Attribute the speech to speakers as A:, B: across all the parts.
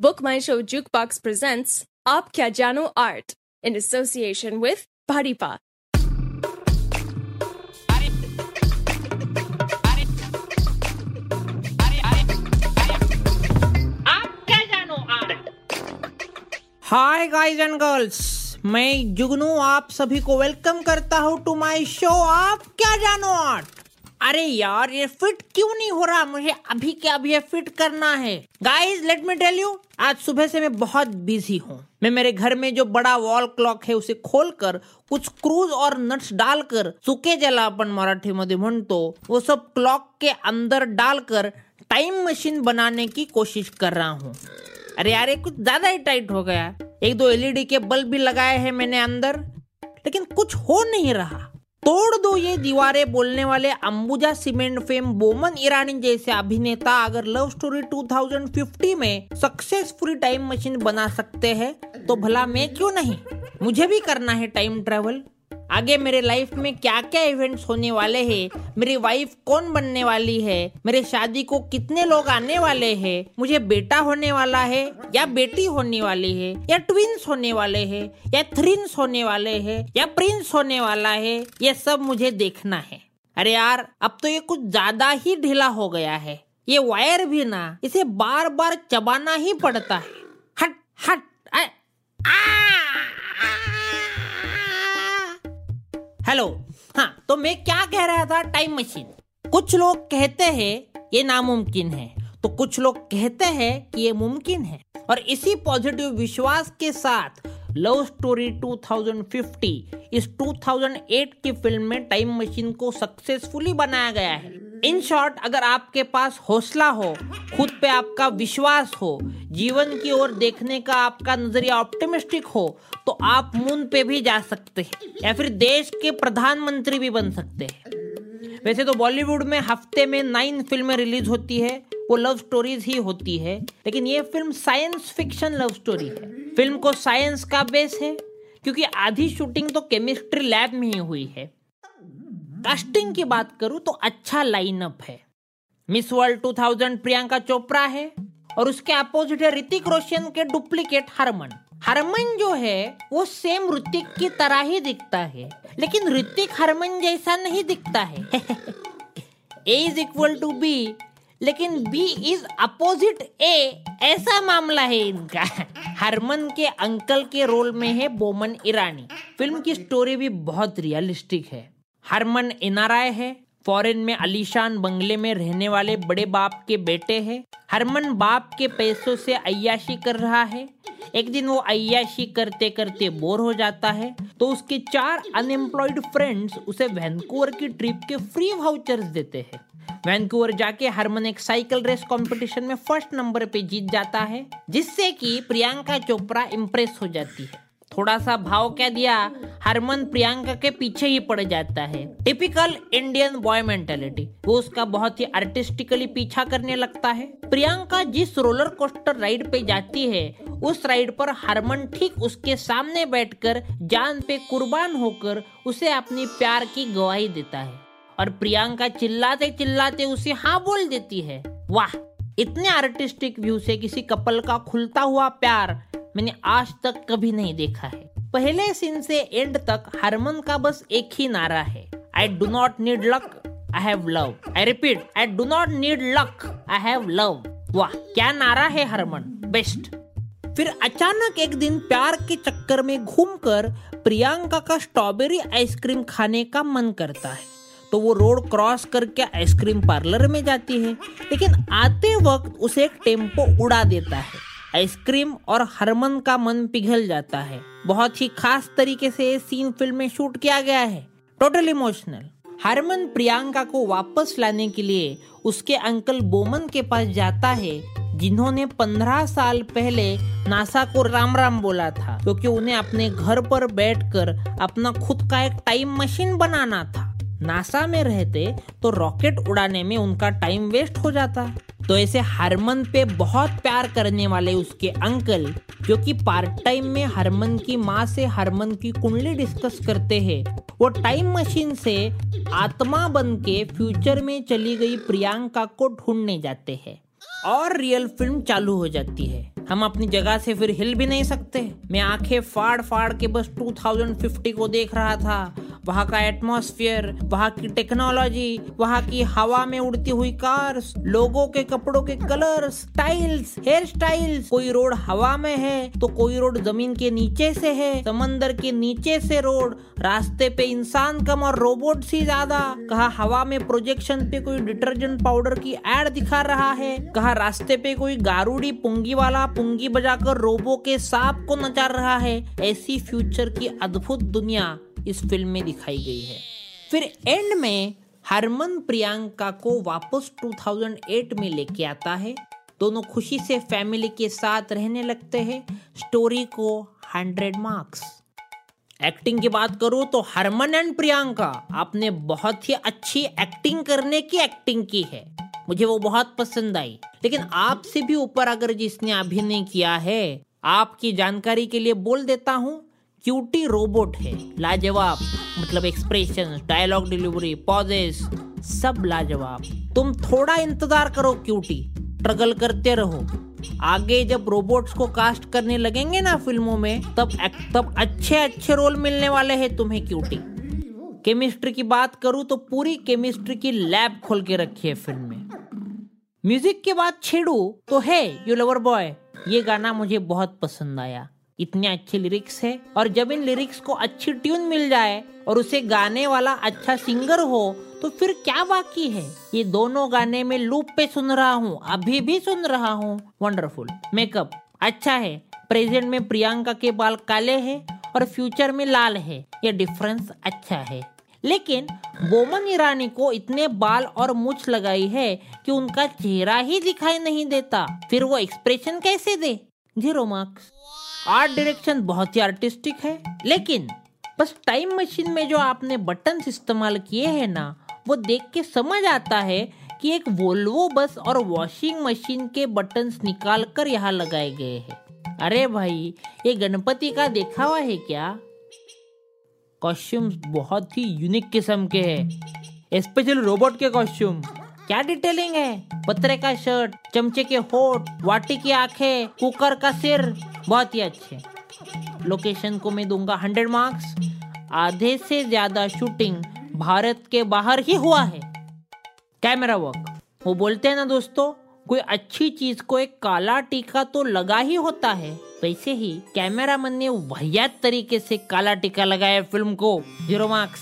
A: Book My Show Jukebox presents Aap Kya Jano Art in association with Bharipa.
B: Hi guys and girls मैं जुगनू आप सभी को welcome करता हूँ टू माय शो आप क्या जानो आर्ट अरे यार, ये फिट क्यों नहीं हो रहा? मुझे अभी के अभी ये फिट करना है। Guys let me tell you आज सुबह से मैं बहुत बिज़ी हूँ। मैं मेरे घर में जो बड़ा वॉल क्लॉक है, उसे खोलकर, कुछ क्रूज और नट्स डालकर सुके जला अपन मराठी मध्ये म्हणतो वो सब क्लॉक के अंदर डालकर टाइम मशीन बनाने की कोशिश कर रहा हूँ। अरे यार, ये कुछ ज़्यादा ही टाइट हो गया। एक दो एलईडी के बल्ब भी लगाए हैं मैंने अंदर, लेकिन कुछ हो नहीं रहा। तोड़ दो ये दीवारें, बोलने वाले अंबुजा, सीमेंट, फेम, बोमन, ईरानी जैसे अभिनेता अगर लव स्टोरी 2050 में सक्सेसफुल टाइम मशीन बना सकते हैं तो भला मैं क्यों नहीं? मुझे भी करना है टाइम ट्रेवल आगे मेरे लाइफ में क्या क्या इवेंट्स होने वाले हैं? मेरी वाइफ कौन बनने वाली है? मेरे शादी को कितने लोग आने वाले हैं? मुझे बेटा होने वाला है या बेटी होने वाली है? या ट्विंस होने वाले हैं? या थ्रिंस होने वाले हैं? या प्रिंस होने वाला है? ये सब मुझे देखना है। अरे यार अब तो ये कुछ ज़्यादा ही ढीला हो गया है। ये वायर भी ना इसे बार बार चबाना ही पड़ता है। हट हट आ, आ, हेलो हाँ तो मैं क्या कह रहा था? टाइम मशीन कुछ लोग कहते हैं, ये नामुमकिन है। तो कुछ लोग कहते हैं कि ये मुमकिन है। और इसी पॉजिटिव विश्वास के साथ लव स्टोरी 2050 इस 2008 की फ़िल्म में टाइम मशीन को सक्सेसफुली बनाया गया है। इन शॉर्ट अगर आपके पास हौसला हो, खुद पे आपका विश्वास हो, जीवन की ओर देखने का आपका नज़रिया ऑप्टिमिस्टिक हो तो आप मून पे भी जा सकते हैं। या फिर देश के प्रधानमंत्री भी बन सकते हैं। वैसे तो बॉलीवुड में हफ़्ते में नाइन फ़िल्में रिलीज़ होती है, वो लव स्टोरीज ही होती है। लेकिन ये film science fiction love story है। फ़िल्म को साइंस का बेस है, क्योंकि आधी शूटिंग तो केमिस्ट्री लैब में ही हुई है। कास्टिंग की बात करूँ तो अच्छा लाइनअप है। मिस वर्ल्ड 2000 प्रियंका चोपड़ा है और उसके अपोजिट है ऋतिक रोशन के डुप्लीकेट हरमन। हरमन जो है, वो सेम ऋतिक की तरह ही दिखता है, लेकिन ऋतिक हरमन जैसा नहीं दिखता है। A is equal to B लेकिन बी इज़ अपोजिट ए ऐसा मामला है इनका। हरमन के अंकल के रोल में है बोमन ईरानी। फ़िल्म की स्टोरी भी बहुत रियलिस्टिक है। हरमन एनआरआई है, फॉरेन में अलीशान बंगले में रहने वाले बड़े बाप के बेटे हैं। हरमन बाप के पैसों से अयाशी कर रहा है। एक दिन वो अयाशी करते करते बोर हो जाता है तो उसके चार अनएम्प्लॉयड फ्रेंड्स उसे वैंकूवर की ट्रिप के फ्री वाउचर्स देते हैं। वैंकूवर जाके हरमन एक साइकिल रेस कंपटीशन में फ़र्स्ट नंबर पे जीत जाता है, जिससे कि प्रियंका चोपड़ा इम्प्रेस हो जाती है। थोड़ा सा भाव क्या दिया? हरमन प्रियंका के पीछे ही पड़ जाता है। टिपिकल इंडियन बॉय मेंटेलिटी वो उसका बहुत ही आर्टिस्टिकली पीछा करने लगता है। प्रियंका जिस रोलर कोस्टर राइड पे जाती है, उस राइड पर हरमन ठीक उसके सामने बैठकर जान पे कुर्बान होकर उसे अपनी प्यार की गवाही देता है। और प्रियंका चिल्लाते चिल्लाते उसे हाँ बोल देती है। वाह, इतने आर्टिस्टिक व्यू से किसी कपल का खुलता हुआ प्यार मैंने आज तक कभी नहीं देखा है। पहले सीन से एंड तक हरमन का बस एक ही नारा है। I do not need luck I have love I repeat I do not need luck I have love वाह, क्या नारा है हरमन? बेस्ट फिर अचानक एक दिन प्यार के चक्कर में घूमकर प्रियंका का स्ट्रॉबेरी आइसक्रीम खाने का मन करता है। तो वो रोड क्रॉस करके आइसक्रीम पार्लर में जाती है, लेकिन आते वक्त उसे एक टेंपो उड़ा देता है। आइसक्रीम और हरमन का मन पिघल जाता है। बहुत ही खास तरीके से ये सीन फ़िल्म में शूट किया गया है। टोटल इमोशनल हरमन प्रियंका को वापस लाने के लिए उसके अंकल बोमन के पास जाता है, जिन्होंने पंद्रह साल पहले नासा को राम राम बोला था, क्योंकि उन्हें अपने घर पर बैठकर अपना खुद का एक टाइम मशीन बनाना था। नासा में रहते तो रॉकेट उड़ाने में उनका टाइम वेस्ट हो जाता। तो ऐसे हरमन पे बहुत प्यार करने वाले उसके अंकल, जो कि पार्ट टाइम में हरमन की माँ से हरमन की कुंडली डिस्कस करते हैं। वो टाइम मशीन से आत्मा बन के फ्यूचर में चली गई प्रियंका को ढूँढने जाते हैं। और रियल फ़िल्म चालू हो जाती है। हम अपनी जगह से फिर हिल भी नहीं सकते। मैं आँखें फाड़ फाड़ के बस 2050 को देख रहा था। वहाँ का एटमॉस्फेयर वहाँ की टेक्नोलॉजी वहाँ की हवा में उड़ती हुई कार्स लोगों के कपड़ों के कलर्स स्टाइल्स हेयर स्टाइल्स कोई रोड हवा में है तो कोई रोड ज़मीन के नीचे से है। समंदर के नीचे से रोड रास्ते पे इंसान कम और रोबोट ही ज़्यादा। कहा हवा में प्रोजेक्शन पे कोई डिटर्जेंट पाउडर की एड दिखा रहा है, कहा रास्ते पे कोई गारूडी पुंगी वाला पुंगी बजाकर रोबो के सांप को नचा रहा है, ऐसी फ्यूचर की अद्भुत दुनिया इस फ़िल्म में दिखाई गई है। फिर एंड में हरमन प्रियंका को वापस 2008 में लेके आता है। दोनों खुशी से फैमिली के साथ रहने लगते हैं। स्टोरी को 100 मार्क्स एक्टिंग की बात करूँ तो हरमन एंड प्रियंका आपने बहुत ही अच्छी एक्टिंग करने की एक्टिंग की है। मुझे वो बहुत पसंद आई। लेकिन आपसे भी ऊपर अगर जिसने अभिनय किया है, आपकी जानकारी के लिए बोल देता हूँ, क्यूटी रोबोट है। लाजवाब मतलब एक्सप्रेशन डायलॉग डिलीवरी पॉजेस सब लाजवाब। तुम थोड़ा इंतज़ार करो क्यूटी स्ट्रगल करते रहो। आगे जब रोबोट्स को कास्ट करने लगेंगे ना फ़िल्मों में, तब तब अच्छे अच्छे रोल मिलने वाले हैं तुम्हें क्यूटी। केमिस्ट्री की बात करूँ तो पूरी केमिस्ट्री की लैब खोल के रखी है फ़िल्म में। म्यूज़िक के बाद छेड़ू तो है यू लवर बॉय ये गाना मुझे बहुत पसंद आया। इतने अच्छे लिरिक्स है और जब इन लिरिक्स को अच्छी ट्यून मिल जाए और उसे गाने वाला अच्छा सिंगर हो तो फिर क्या बाकी है? ये दोनों गाने में लूप पे सुन रहा हूँ, अभी भी सुन रहा हूँ। वंडरफुल मेकअप अच्छा है। प्रेजेंट में प्रियंका के बाल काले हैं और फ्यूचर में लाल है। ये डिफरेंस अच्छा है। लेकिन बोमन ईरानी को इतने बाल और मुछ लगाई है कि उनका चेहरा ही दिखाई नहीं देता। फिर वो एक्सप्रेशन कैसे दे? ज़ीरो मार्क्स आर्ट डायरेक्शन बहुत ही आर्टिस्टिक है, लेकिन बस टाइम मशीन में जो आपने बटन इस्तेमाल किए हैं ना, वो देख के समझ आता है कि एक वोल्वो बस और वॉशिंग मशीन के बटन निकाल कर यहाँ लगाए गए हैं। अरे भाई, ये गणपति का देखा हुआ है क्या? कॉस्ट्यूम्स बहुत ही यूनिक किस्म के हैं। स्पेशल रोबोट के कॉस्ट्यूम। क्या डिटेलिंग है? पत्रे का शर्ट, चमचे के होठ, वाटी की आँखें, कुकर का सिर, बहुत ही अच्छे। लोकेशन को मैं दूँगा हंड्रेड मार्क्स आधे से ज़्यादा शूटिंग भारत के बाहर ही हुआ है। कैमरा वर्क वो बोलते हैं ना दोस्तों, कोई अच्छी चीज़ को एक काला टीका तो लगा ही होता है। वैसे ही कैमरा मैन ने वहियात तरीके से काला टीका लगाया फ़िल्म को। ज़ीरो मार्क्स,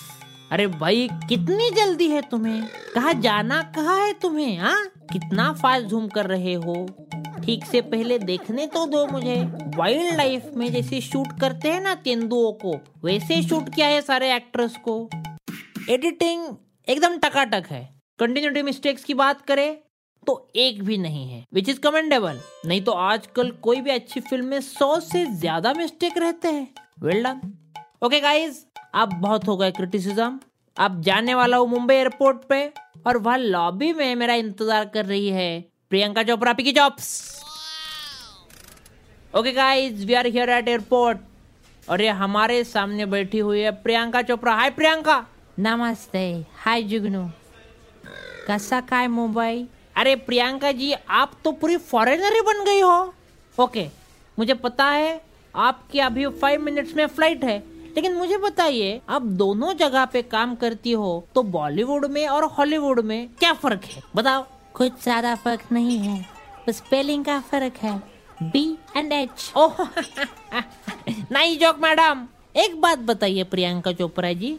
B: अरे भाई, कितनी जल्दी है तुम्हें? कहा जाना, कहा है तुम्हें हाँ? कितना फास्ट झूम कर रहे हो? ठीक से पहले देखने तो दो मुझे। वाइल्ड लाइफ में जैसे शूट करते हैं ना तेंदुओं को, वैसे शूट किया है सारे एक्ट्रेस को। एडिटिंग एकदम टकाटक है। कंटिन्यूटी मिस्टेक्स की बात करें तो एक भी नहीं है विच इज़ कमेंडेबल नहीं तो आजकल कोई भी अच्छी फ़िल्म में सौ से ज़्यादा मिस्टेक रहते हैं। वेल डन ओके गाइज़ अब बहुत हो गए क्रिटिसिज्म अब जाने वाला हूँ मुंबई एयरपोर्ट पे, और वह लॉबी में मेरा इंतज़ार कर रही है Priyanka Chopra Piggy Chops okay guys we are here at airport और ये हमारे सामने बैठी हुई है प्रियंका चोपड़ा. हाय प्रियंका.
C: नमस्ते. हाय जुगनू. कैसा काय मुंबई?
B: अरे प्रियंका जी आप तो पूरी फॉरेनर ही बन गई हो। ओके मुझे पता है आपकी अभी फाइव मिनट्स में फ़्लाइट है। लेकिन मुझे बताइए आप दोनों जगह पे काम करती हो तो बॉलीवुड में और हॉलीवुड में क्या फ़र्क है? बताओ।
C: कुछ ज़्यादा फ़र्क नहीं है। बस स्पेलिंग का फ़र्क है। बी एंड एच
B: ओह नहीं जोक मैडम एक बात बताइए प्रियंका चोपड़ा जी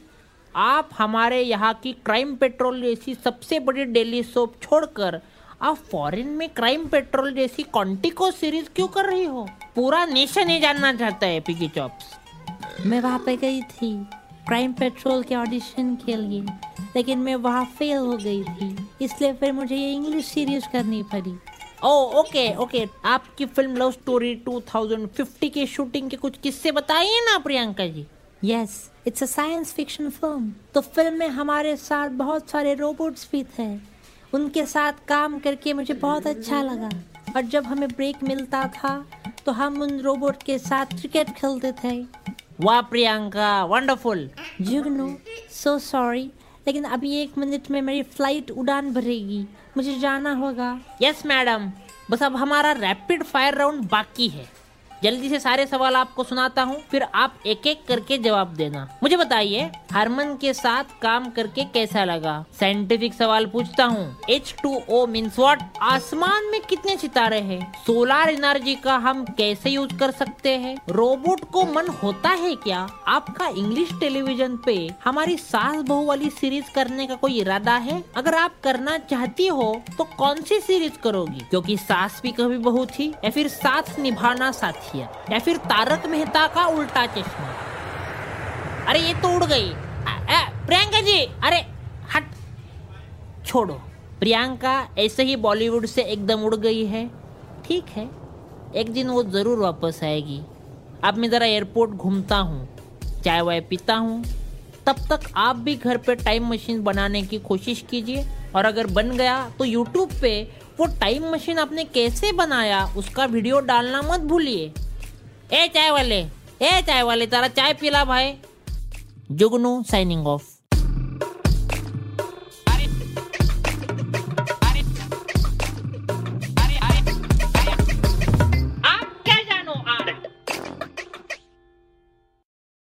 B: आप हमारे यहाँ की क्राइम पेट्रोल जैसी सबसे बड़ी डेली सोप छोड़कर आप फॉरेन में क्राइम पेट्रोल जैसी कॉन्टिको सीरीज़ क्यों कर रही हो? पूरा नेशन ही जानना चाहता है पिकी चॉप्स
C: मैं वहाँ पे गई थी क्राइम पेट्रोल के ऑडिशन के लिए लेकिन मैं वहाँ फेल हो गई थी इसलिए फिर मुझे ये इंग्लिश सीरीज़ करनी पड़ी।
B: ओ ओके ओके आपकी फ़िल्म लव स्टोरी 2050 की शूटिंग के कुछ किस्से बताइए ना Priyanka ji.
C: Yes it's a science fiction film तो फ़िल्म में हमारे साथ बहुत सारे रोबोट्स भी थे। उनके साथ काम करके मुझे बहुत अच्छा लगा। और जब हमें ब्रेक मिलता था तो हम उन रोबोट के साथ क्रिकेट खेलते थे।
B: वाह प्रियंका वंडरफुल
C: जुगनू सो सॉरी लेकिन अभी एक मिनट में मेरी फ़्लाइट उड़ान भरेगी। मुझे जाना होगा।
B: यस मैडम बस अब हमारा रैपिड फायर राउंड बाकी है। जल्दी से सारे सवाल आपको सुनाता हूँ, फिर आप एक एक करके जवाब देना। मुझे बताइए, हरमन के साथ काम करके कैसा लगा? साइंटिफिक सवाल पूछता हूँ। H two O means what आसमान में कितने सितारे हैं? सोलार एनर्जी का हम कैसे यूज़ कर सकते हैं? रोबोट को मन होता है क्या? आपका इंग्लिश टेलीविज़न पे हमारी सास बहू वाली सीरीज़ करने का कोई इरादा है? अगर आप करना चाहती हो तो कौन सी सीरीज़ करोगी? क्योंकि सास भी कभी बहू थी, या फिर साथ निभाना साथी? किया। या फिर तारक मेहता का उल्टा चश्मा। अरे, ये तो उड़ गई। प्रियंका जी, अरे, हट। छोड़ो। प्रियंका ऐसे ही बॉलीवुड से एकदम उड़ गई है। ठीक है। एक दिन वो ज़रूर वापस आएगी। अब मैं ज़रा एयरपोर्ट घूमता हूँ। चाय वाय पीता हूँ। तब तक आप भी घर पे टाइम मशीन बनाने की कोशिश कीजिए। और अगर बन गया तो यूट्यूब पे वो टाइम मशीन आपने कैसे बनाया उसका वीडियो डालना मत भूलिए। ए चाय वाले ए चाय वाले तारा चाय पिला भाई जुगनू साइनिंग ऑफ़